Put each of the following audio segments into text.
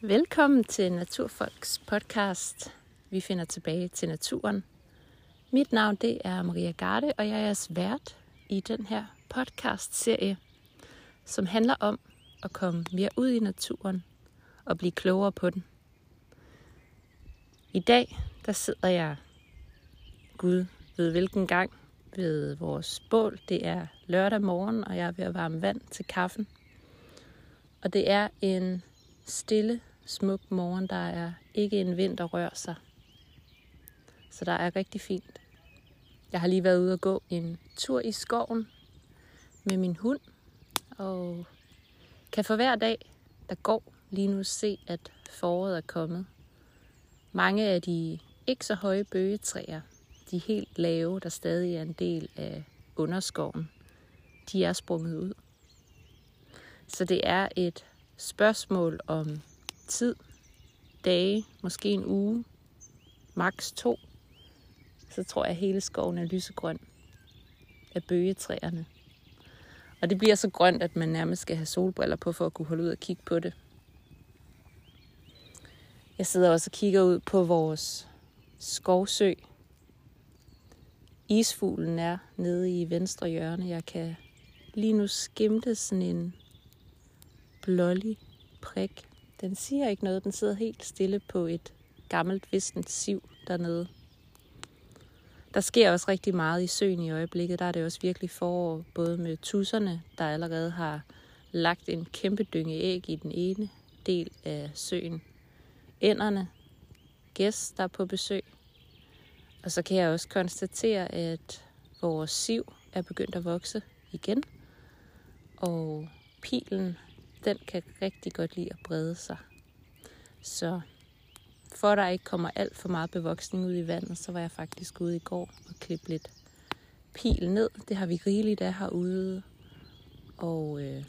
Velkommen til Naturfolks podcast. Vi finder tilbage til naturen. Mit navn det er Maria Garde, og jeg er jeres vært i den her podcast-serie, som handler om at komme mere ud i naturen og blive klogere på den. I dag, der sidder jeg, Gud ved hvilken gang, ved vores bål. Det er lørdag morgen, og jeg er ved at varme vand til kaffen. Og det er en stille, smuk morgen. Der er ikke en vind, der rører sig. Så der er rigtig fint. Jeg har lige været ude og gå en tur i skoven med min hund, og kan for hver dag, der går, lige nu se, at foråret er kommet. Mange af de ikke så høje bøgetræer, de helt lave, der stadig er en del af underskoven, de er sprunget ud. Så det er et spørgsmål om tid, dage, måske en uge, maks to, så tror jeg, at hele skoven er lysegrøn af bøgetræerne. Og det bliver så grønt, at man nærmest skal have solbriller på for at kunne holde ud og kigge på det. Jeg sidder også og kigger ud på vores skovsø. Isfuglen er nede i venstre hjørne. Jeg kan lige nu skimte sådan en blålig prik. Den siger ikke noget. Den sidder helt stille på et gammelt vistent siv dernede. Der sker også rigtig meget i søen i øjeblikket. Der er det også virkelig forår, både med tusserne, der allerede har lagt en kæmpe dynge æg i den ene del af søen. Ænderne, gæs, der er på besøg. Og så kan jeg også konstatere, at vores siv er begyndt at vokse igen. Og pilen, den kan rigtig godt lide at brede sig. Så for at der ikke kommer alt for meget bevoksning ud i vandet, så var jeg faktisk ude i går og klippe lidt pil ned. Det har vi rigeligt af herude. Og øh,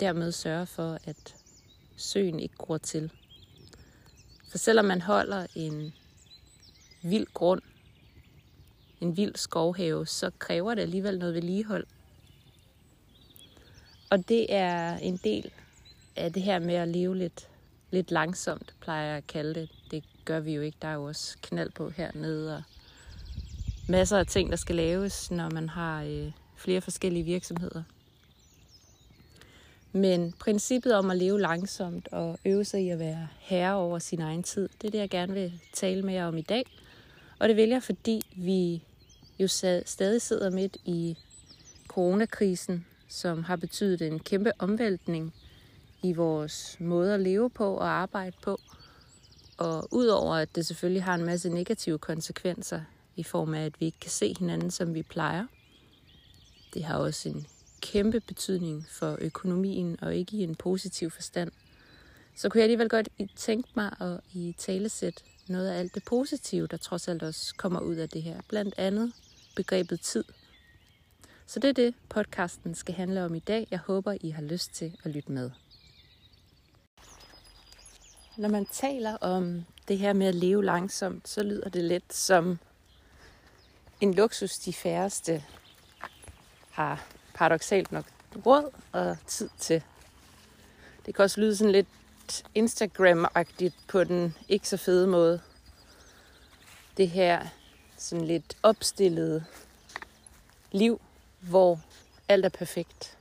dermed sørge for, at søen ikke gror til. For selvom man holder en vild grund, en vild skovhave, så kræver det alligevel noget vedligehold. Og det er en del af det her med at leve lidt, lidt langsomt, plejer jeg at kalde det. Det gør vi jo ikke. Der er jo også knald på hernede, og masser af ting, der skal laves, når man har øh, flere forskellige virksomheder. Men princippet om at leve langsomt og øve sig i at være herre over sin egen tid, det er det, jeg gerne vil tale med jer om i dag. Og det vil jeg, fordi vi jo stadig sidder midt i coronakrisen, som har betydet en kæmpe omvæltning i vores måde at leve på og arbejde på. Og udover at det selvfølgelig har en masse negative konsekvenser i form af, at vi ikke kan se hinanden, som vi plejer. Det har også en kæmpe betydning for økonomien, og ikke i en positiv forstand. Så kunne jeg alligevel godt tænke mig at i talesæt noget af alt det positive, der trods alt også kommer ud af det her. Blandt andet begrebet tid. Så det er det, podcasten skal handle om i dag. Jeg håber, I har lyst til at lytte med. Når man taler om det her med at leve langsomt, så lyder det lidt som en luksus, de færreste har paradoxalt nok råd og tid til. Det kan også lyde sådan lidt Instagram-agtigt på den ikke så fede måde. Det her sådan lidt opstillede liv, hvor alt er perfekt.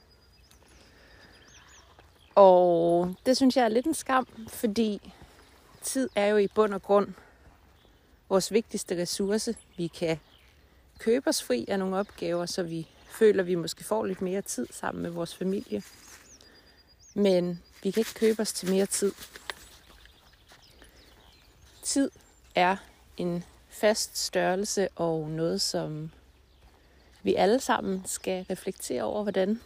Og det synes jeg er lidt en skam, fordi tid er jo i bund og grund vores vigtigste ressource. Vi kan købe os fri af nogle opgaver, så vi føler, at vi måske får lidt mere tid sammen med vores familie. Men vi kan ikke købe os til mere tid. Tid er en fast størrelse og noget, som vi alle sammen skal reflektere over, hvordan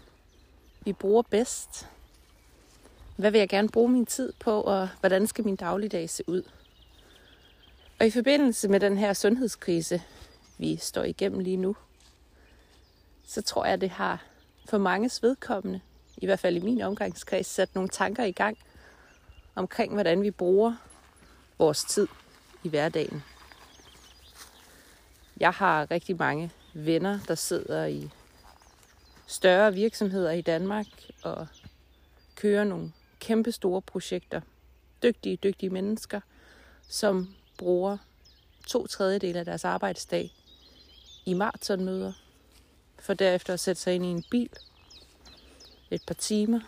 vi bruger bedst. Hvad vil jeg gerne bruge min tid på, og hvordan skal min dagligdag se ud? Og i forbindelse med den her sundhedskrise, vi står igennem lige nu, så tror jeg, det har for mange vedkommende, i hvert fald i min omgangskreds, sat nogle tanker i gang omkring, hvordan vi bruger vores tid i hverdagen. Jeg har rigtig mange venner, der sidder i større virksomheder i Danmark og kører nogle kæmpe store projekter. Dygtige, dygtige mennesker, som bruger to tredjedele af deres arbejdsdag i maratonmøder, for derefter at sætte sig ind i en bil et par timer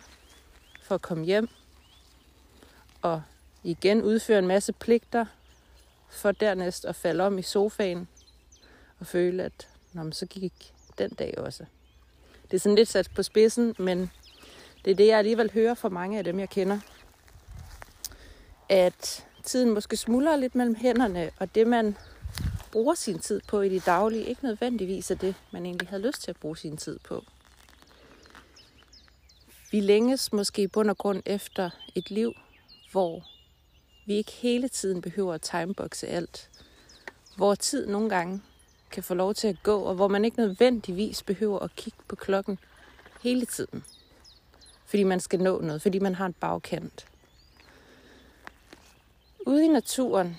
for at komme hjem og igen udføre en masse pligter, for dernæst at falde om i sofaen og føle, at Nå, så gik den dag også. Det er sådan lidt sat på spidsen, men det er det, jeg alligevel hører fra mange af dem, jeg kender. At tiden måske smuldrer lidt mellem hænderne, og det, man bruger sin tid på i det daglige, ikke nødvendigvis er det, man egentlig havde lyst til at bruge sin tid på. Vi længes måske i bund og grund efter et liv, hvor vi ikke hele tiden behøver at timeboxe alt. Hvor tid nogle gange kan få lov til at gå, og hvor man ikke nødvendigvis behøver at kigge på klokken hele tiden. Fordi man skal nå noget, fordi man har en bagkant. Ude i naturen,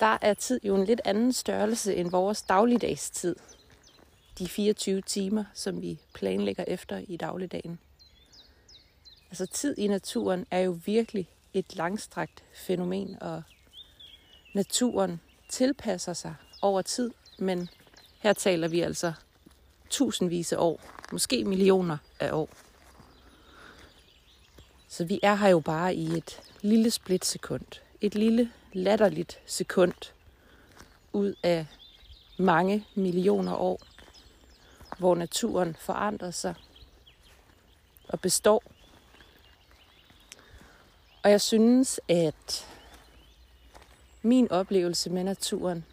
der er tid jo en lidt anden størrelse end vores dagligdags tid. De 24 timer, som vi planlægger efter i dagligdagen. Altså tid i naturen er jo virkelig et langstrakt fænomen, og naturen tilpasser sig over tid, men her taler vi altså tusindvis af år, måske millioner af år. Så vi er her jo bare i et lille splitsekund. Et lille latterligt sekund ud af mange millioner år, hvor naturen forandrer sig og består og jeg synes, at min oplevelse med naturen,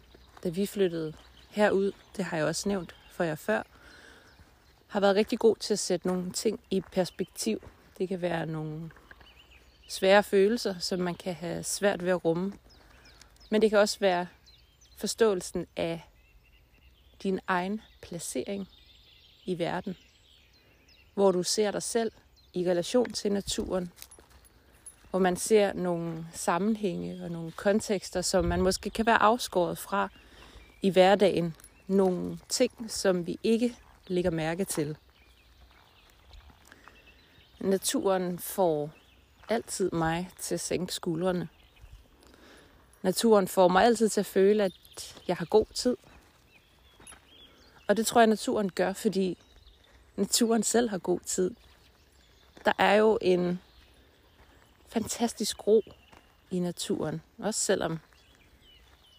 da vi flyttede herud, det har jeg også nævnt for jer før, har været rigtig god til at sætte nogle ting i perspektiv. Det kan være nogle svære følelser, som man kan have svært ved at rumme. Men det kan også være forståelsen af din egen placering i verden. Hvor du ser dig selv i relation til naturen, hvor man ser nogle sammenhænge og nogle kontekster, som man måske kan være afskåret fra i hverdagen. Nogle ting, som vi ikke lægger mærke til. Naturen får altid mig til at sænke skuldrene. Naturen får mig altid til at føle, at jeg har god tid. Og det tror jeg, naturen gør, fordi naturen selv har god tid. Der er jo en fantastisk ro i naturen. Også selvom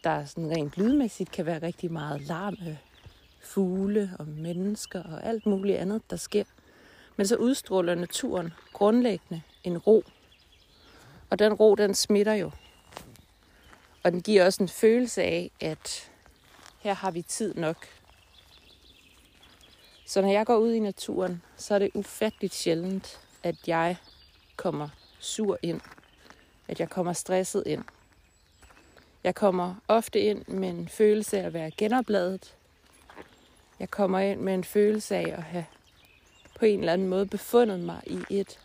der sådan rent lydmæssigt kan være rigtig meget larm af fugle og mennesker og alt muligt andet, der sker. Men så udstråler naturen grundlæggende en ro. Og den ro, den smitter jo. Og den giver også en følelse af, at her har vi tid nok. Så når jeg går ud i naturen, så er det ufatteligt sjældent, at jeg kommer sur ind. At jeg kommer stresset ind. Jeg kommer ofte ind med en følelse af at være genopladet. Jeg kommer ind med en følelse af at have på en eller anden måde befundet mig i et,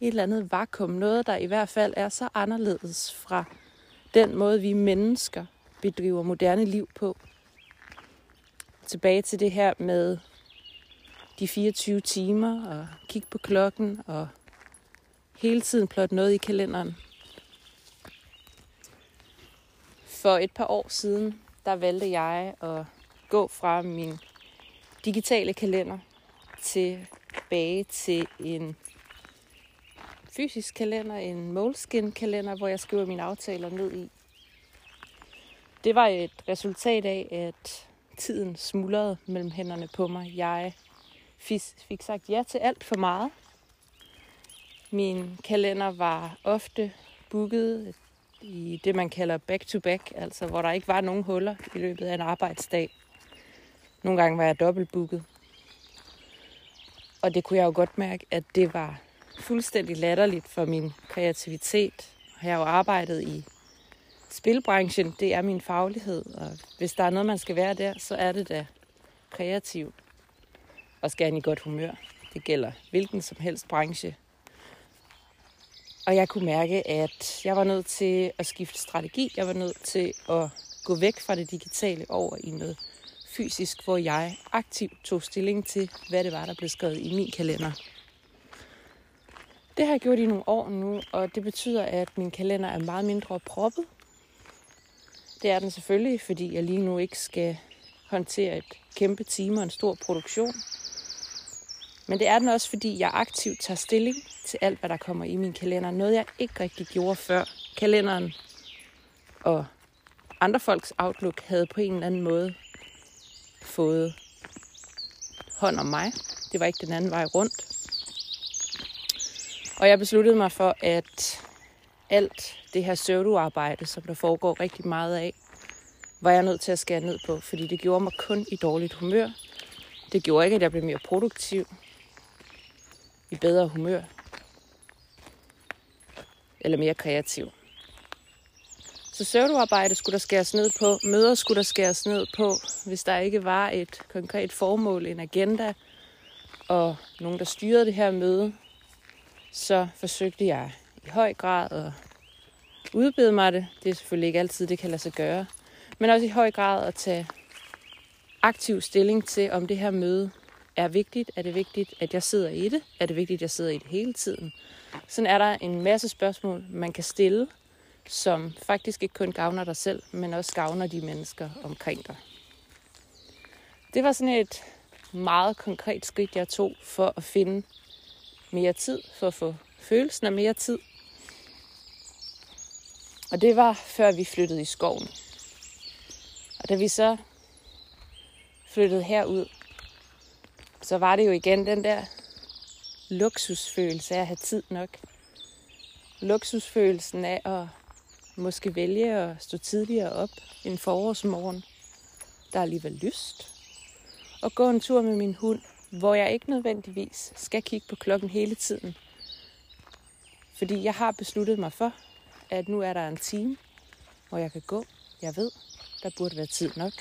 et eller andet vakuum. Noget, der i hvert fald er så anderledes fra den måde, vi mennesker bedriver moderne liv på. Tilbage til det her med de 24 timer og kigge på klokken og hele tiden plotte noget i kalenderen. For et par år siden, der valgte jeg at gå fra min digitale kalender tilbage til en fysisk kalender, en moleskin kalender, hvor jeg skriver mine aftaler ned i. Det var et resultat af, at tiden smuldrede mellem hænderne på mig. Jeg fik sagt ja til alt for meget, min kalender var ofte booket i det, man kalder back-to-back, altså hvor der ikke var nogen huller i løbet af en arbejdsdag. Nogle gange var jeg dobbeltbooket. Og det kunne jeg jo godt mærke, at det var fuldstændig latterligt for min kreativitet. Jeg har jo arbejdet i spilbranchen, det er min faglighed, og hvis der er noget, man skal være der, så er det da kreativ og skal i godt humør. Det gælder hvilken som helst branche. Og jeg kunne mærke, at jeg var nødt til at skifte strategi. Jeg var nødt til at gå væk fra det digitale over i noget fysisk, hvor jeg aktivt tog stilling til, hvad det var, der blev skrevet i min kalender. Det har jeg gjort i nogle år nu, og det betyder, at min kalender er meget mindre proppet. Det er den selvfølgelig, fordi jeg lige nu ikke skal håndtere et kæmpe team og en stor produktion. Men det er den også, fordi jeg aktivt tager stilling til alt, hvad der kommer i min kalender. Noget, jeg ikke rigtig gjorde før. Kalenderen og andre folks outlook havde på en eller anden måde fået hånd om mig. Det var ikke den anden vej rundt. Og jeg besluttede mig for, at alt det her pseudoarbejde, som der foregår rigtig meget af, var jeg nødt til at skære ned på, fordi det gjorde mig kun i dårligt humør. Det gjorde ikke, at jeg blev mere produktiv, i bedre humør, eller mere kreativ. Så pseudoarbejde skulle der skæres ned på, møder skulle der skæres ned på, hvis der ikke var et konkret formål, en agenda, og nogen, der styrede det her møde, så forsøgte jeg i høj grad at udbede mig det. Det er selvfølgelig ikke altid, det kan lade sig gøre. Men også i høj grad at tage aktiv stilling til, om det her møde er vigtigt. Er det vigtigt, at jeg sidder i det? Er det vigtigt, at jeg sidder i det hele tiden? Sådan er der en masse spørgsmål, man kan stille, som faktisk ikke kun gavner dig selv, men også gavner de mennesker omkring dig. Det var sådan et meget konkret skridt, jeg tog for at finde mere tid, for at få følelsen af mere tid. Og det var før vi flyttede i skoven. Og da vi så flyttede herud, så var det jo igen den der luksusfølelse af at have tid nok. Luksusfølelsen af at måske vælge at stå tidligere op en forårsmorgen. Der er alligevel lyst. Og gå en tur med min hund, hvor jeg ikke nødvendigvis skal kigge på klokken hele tiden. Fordi jeg har besluttet mig for, at nu er der en time, hvor jeg kan gå. Jeg ved, der burde være tid nok.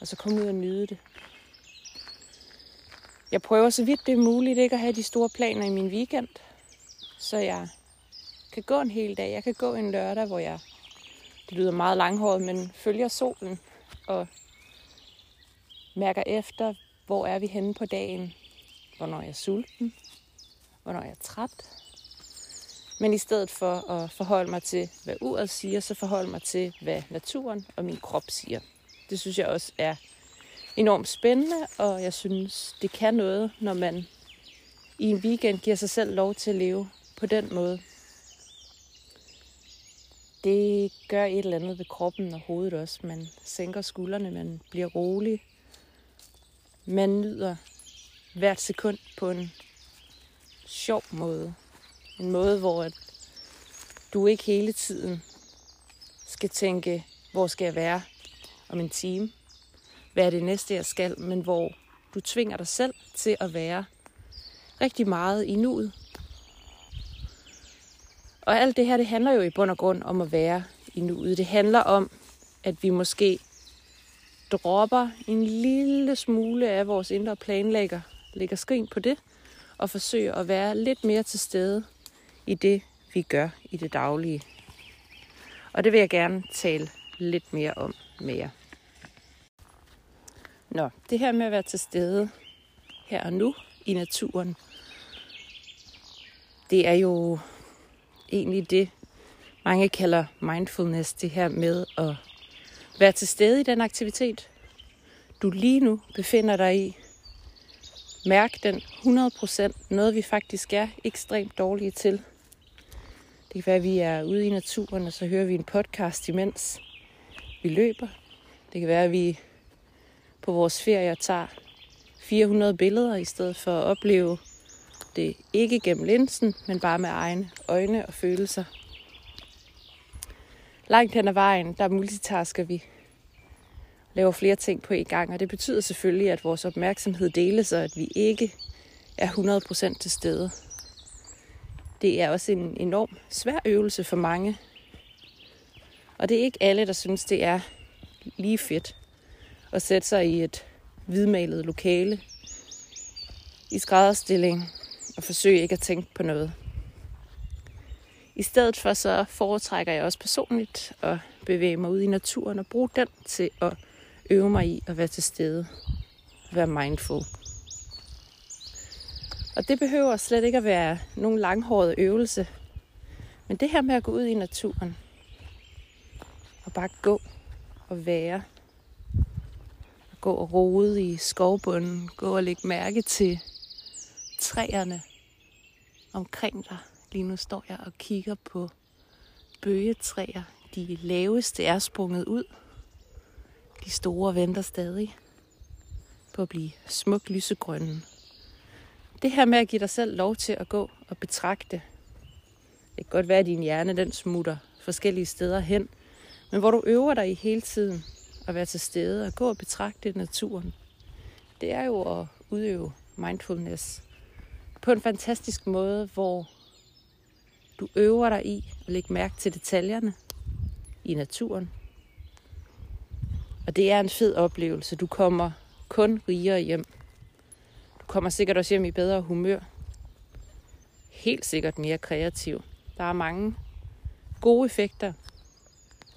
Og så komme ud og nyde det. Jeg prøver så vidt det er muligt ikke at have de store planer i min weekend. Så jeg kan gå en hel dag. Jeg kan gå en lørdag, hvor jeg, det lyder meget langhåret, men følger solen og mærker efter, hvor er vi henne på dagen, hvornår jeg er sulten, hvornår jeg er træt. Men i stedet for at forholde mig til, hvad uret siger, så forholde mig til, hvad naturen og min krop siger. Det synes jeg også er enormt spændende, og jeg synes, det kan noget, når man i en weekend giver sig selv lov til at leve på den måde. Det gør et eller andet ved kroppen og hovedet også. Man sænker skuldrene, man bliver rolig. Man nyder hvert sekund på en sjov måde. En måde, hvor at du ikke hele tiden skal tænke, hvor skal jeg være om en time? Hvad er det næste, jeg skal? Men hvor du tvinger dig selv til at være rigtig meget i nuet. Og alt det her, det handler jo i bund og grund om at være i nuet. Det handler om, at vi måske dropper en lille smule af vores indre planlægger, lægger skrin på det, og forsøger at være lidt mere til stede i det, vi gør i det daglige. Og det vil jeg gerne tale lidt mere om med jer. Nå, det her med at være til stede her og nu i naturen, det er jo egentlig det, mange kalder mindfulness, det her med at være til stede i den aktivitet, du lige nu befinder dig i. Mærk den 100%, noget vi faktisk er ekstremt dårlige til. Det kan være, at vi er ude i naturen, og så hører vi en podcast imens vi løber. Det kan være, at vi på vores ferie tager 400 billeder, i stedet for at opleve det ikke gennem linsen, men bare med egne øjne og følelser. Langt hen ad vejen, der multitasker vi. Laver flere ting på en gang, og det betyder selvfølgelig, at vores opmærksomhed deles, og at vi ikke er 100% til stede. Det er også en enorm svær øvelse for mange. Og det er ikke alle, der synes, det er lige fedt og sætte sig i et hvidmalet lokale i skrædderstilling og forsøge ikke at tænke på noget. I stedet for så foretrækker jeg også personligt at bevæge mig ud i naturen og bruge den til at øve mig i at være til stede og være mindful. Og det behøver slet ikke at være nogen langhåret øvelse. Men det her med at gå ud i naturen, og bare gå og være, gå og rode i skovbunden, gå og lægge mærke til træerne omkring dig. Lige nu står jeg og kigger på bøgetræer. De laveste er sprunget ud. De store venter stadig på at blive smuk lysegrønne. Det her med at give dig selv lov til at gå og betragte. Det kan godt være, at din hjerne den smutter forskellige steder hen. Men hvor du øver dig i hele tiden at være til stede og gå og betragte naturen. Det er jo at udøve mindfulness på en fantastisk måde, hvor du øver dig i at lægge mærke til detaljerne i naturen. Og det er en fed oplevelse. Du kommer kun rigere hjem. Du kommer sikkert også hjem i bedre humør. Helt sikkert mere kreativ. Der er mange gode effekter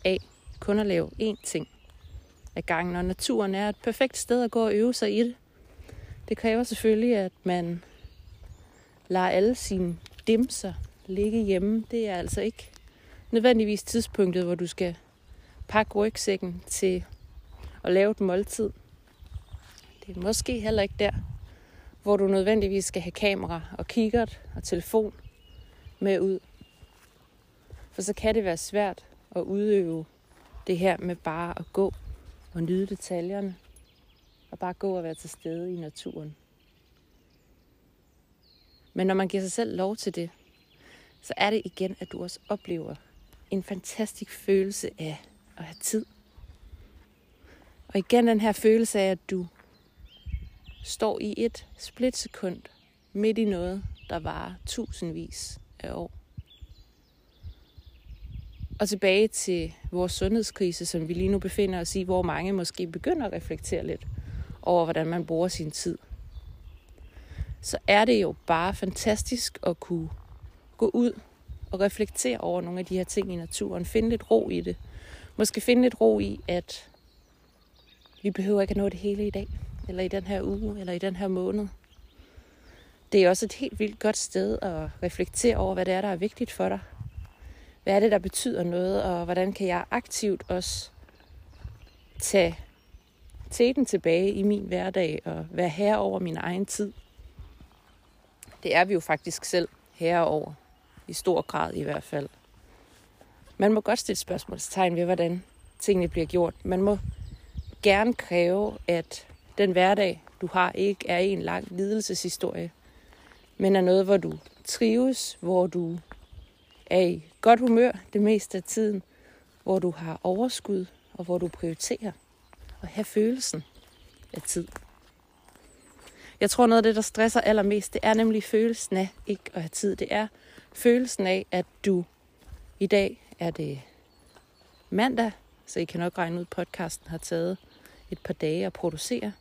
af kun at lave én ting af gangen, og naturen er et perfekt sted at gå og øve sig i det. Det kræver selvfølgelig, at man lader alle sine dimser ligge hjemme. Det er altså ikke nødvendigvis tidspunktet, hvor du skal pakke rygsækken til at lave et måltid. Det er måske heller ikke der, hvor du nødvendigvis skal have kamera og kikkert og telefon med ud. For så kan det være svært at udøve det her med bare at gå og nyde detaljerne. Og bare gå og være til stede i naturen. Men når man giver sig selv lov til det, så er det igen, at du også oplever en fantastisk følelse af at have tid. Og igen den her følelse af, at du står i et splitsekund midt i noget, der varer tusindvis af år. Og tilbage til vores sundhedskrise, som vi lige nu befinder os i, hvor mange måske begynder at reflektere lidt over, hvordan man bruger sin tid. Så er det jo bare fantastisk at kunne gå ud og reflektere over nogle af de her ting i naturen. Finde lidt ro i det. Måske finde lidt ro i, at vi behøver ikke at nå det hele i dag, eller i den her uge, eller i den her måned. Det er også et helt vildt godt sted at reflektere over, hvad det er, der er vigtigt for dig. Hvad er det, der betyder noget, og hvordan kan jeg aktivt også tage teten tilbage i min hverdag og være herre over min egen tid. Det er vi jo faktisk selv herre over. I stor grad i hvert fald. Man må godt stille spørgsmålstegn ved, hvordan tingene bliver gjort. Man må gerne kræve, at den hverdag, du har, ikke er en lang lidelseshistorie, men er noget, hvor du trives, hvor du er i godt humør det meste af tiden, hvor du har overskud, og hvor du prioriterer at have følelsen af tid. Jeg tror, noget af det, der stresser allermest, det er nemlig følelsen af ikke at have tid. Det er følelsen af, at du i dag er det mandag, så I kan nok regne ud, at podcasten har taget et par dage at producere.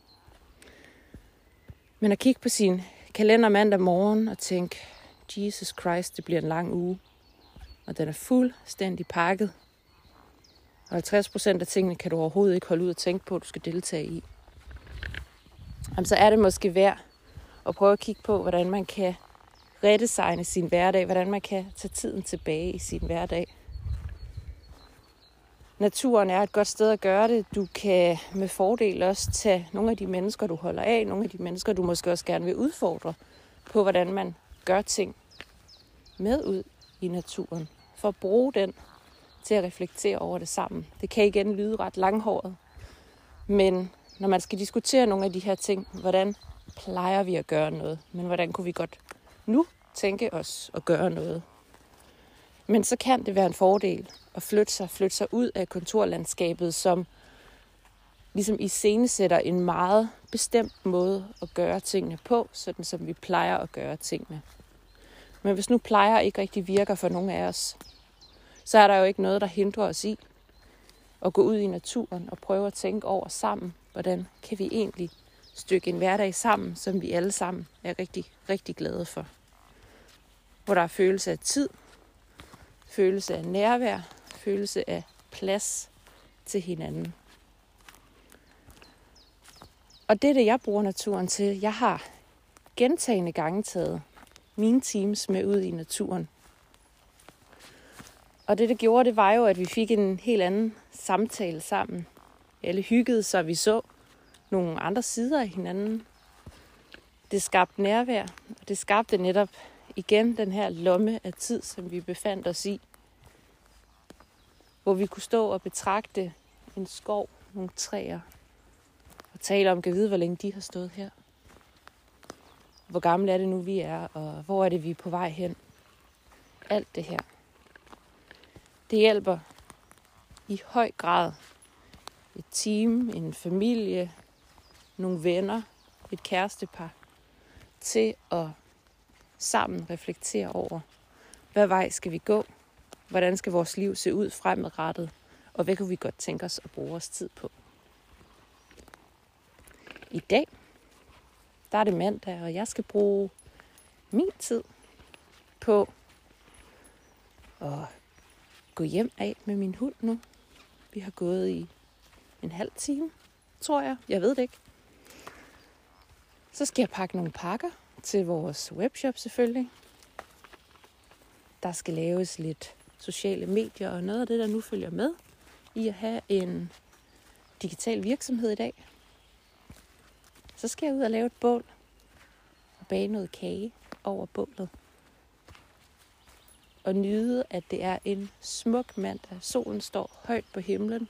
Men at kigge på sin kalender mandag morgen og tænke, Jesus Christ, det bliver en lang uge. Og den er fuldstændig pakket. Og 50% af tingene kan du overhovedet ikke holde ud og tænke på, at du skal deltage i. Jamen, så er det måske værd at prøve at kigge på, hvordan man kan redesigne sin hverdag, hvordan man kan tage tiden tilbage i sin hverdag. Naturen er et godt sted at gøre det. Du kan med fordel også tage nogle af de mennesker, du holder af, nogle af de mennesker, du måske også gerne vil udfordre på, hvordan man gør ting med ud i naturen, for at bruge den til at reflektere over det sammen. Det kan igen lyde ret langhåret, men når man skal diskutere nogle af de her ting, hvordan plejer vi at gøre noget, men hvordan kunne vi godt nu tænke os at gøre noget. Men så kan det være en fordel at flytte sig, flytte sig ud af kontorlandskabet, som ligesom i sætter en meget bestemt måde at gøre tingene på, sådan som vi plejer at gøre tingene. Men hvis nu plejer ikke rigtig virker for nogen af os, så er der jo ikke noget, der hindrer os i at gå ud i naturen og prøve at tænke over sammen, hvordan kan vi egentlig stykke en hverdag sammen, som vi alle sammen er rigtig, rigtig glade for. Hvor der er følelse af tid, følelse af nærvær, følelse af plads til hinanden. Og det er det, jeg bruger naturen til. Jeg har gentagende gange taget mine teams med ud i naturen. Og det, det gjorde, det var jo, at vi fik en helt anden samtale sammen. Alle hyggede sig, vi så nogle andre sider af hinanden. Det skabte nærvær, og det skabte netop igen den her lomme af tid, som vi befandt os i. Hvor vi kunne stå og betragte en skov, nogle træer, og tale om, kan vide, hvor længe de har stået her. Hvor gamle er det nu, vi er, og hvor er det, vi er på vej hen. Alt det her. Det hjælper i høj grad et team, en familie, nogle venner, et kærestepar til at sammen reflektere over, hvad vej skal vi gå, hvordan skal vores liv se ud fremadrettet, og hvad kunne vi godt tænke os at bruge vores tid på. I dag, der er det mandag, og jeg skal bruge min tid på at gå hjem af med min hund nu. Vi har gået i en halv time, tror jeg. Jeg ved det ikke. Så skal jeg pakke nogle pakker til vores webshop selvfølgelig. Der skal laves lidt sociale medier og noget af det, der nu følger med i at have en digital virksomhed i dag. Så skal jeg ud og lave et bål og bage noget kage over bålet. Og nyde, at det er en smuk mandag. Solen står højt på himlen.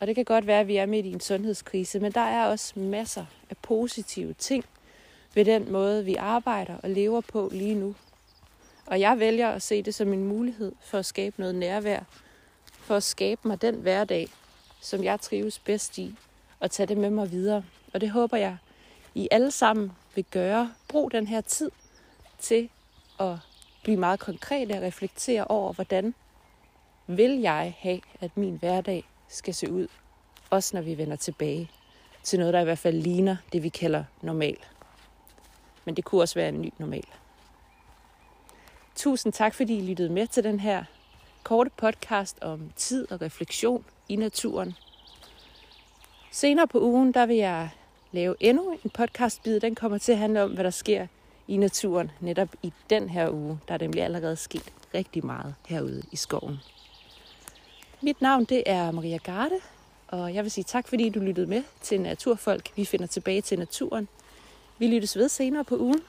Og det kan godt være, at vi er midt i en sundhedskrise, men der er også masser af positive ting ved den måde, vi arbejder og lever på lige nu. Og jeg vælger at se det som en mulighed for at skabe noget nærvær, for at skabe mig den hverdag, som jeg trives bedst i, og tage det med mig videre. Og det håber jeg, I alle sammen vil gøre. Brug den her tid til at blive meget konkret og reflektere over, hvordan vil jeg have, at min hverdag skal se ud, også når vi vender tilbage til noget, der i hvert fald ligner det, vi kalder normal. Men det kunne også være en ny normal. Tusind tak, fordi I lyttede med til den her korte podcast om tid og refleksion i naturen. Senere på ugen, der vil jeg lave endnu en podcastbid. Den kommer til at handle om, hvad der sker i naturen netop i den her uge. Der er nemlig allerede sket rigtig meget herude i skoven. Mit navn det er Maria Garde, og jeg vil sige tak, fordi du lyttede med til Naturfolk. Vi finder tilbage til naturen. Vi lyttes ved senere på ugen.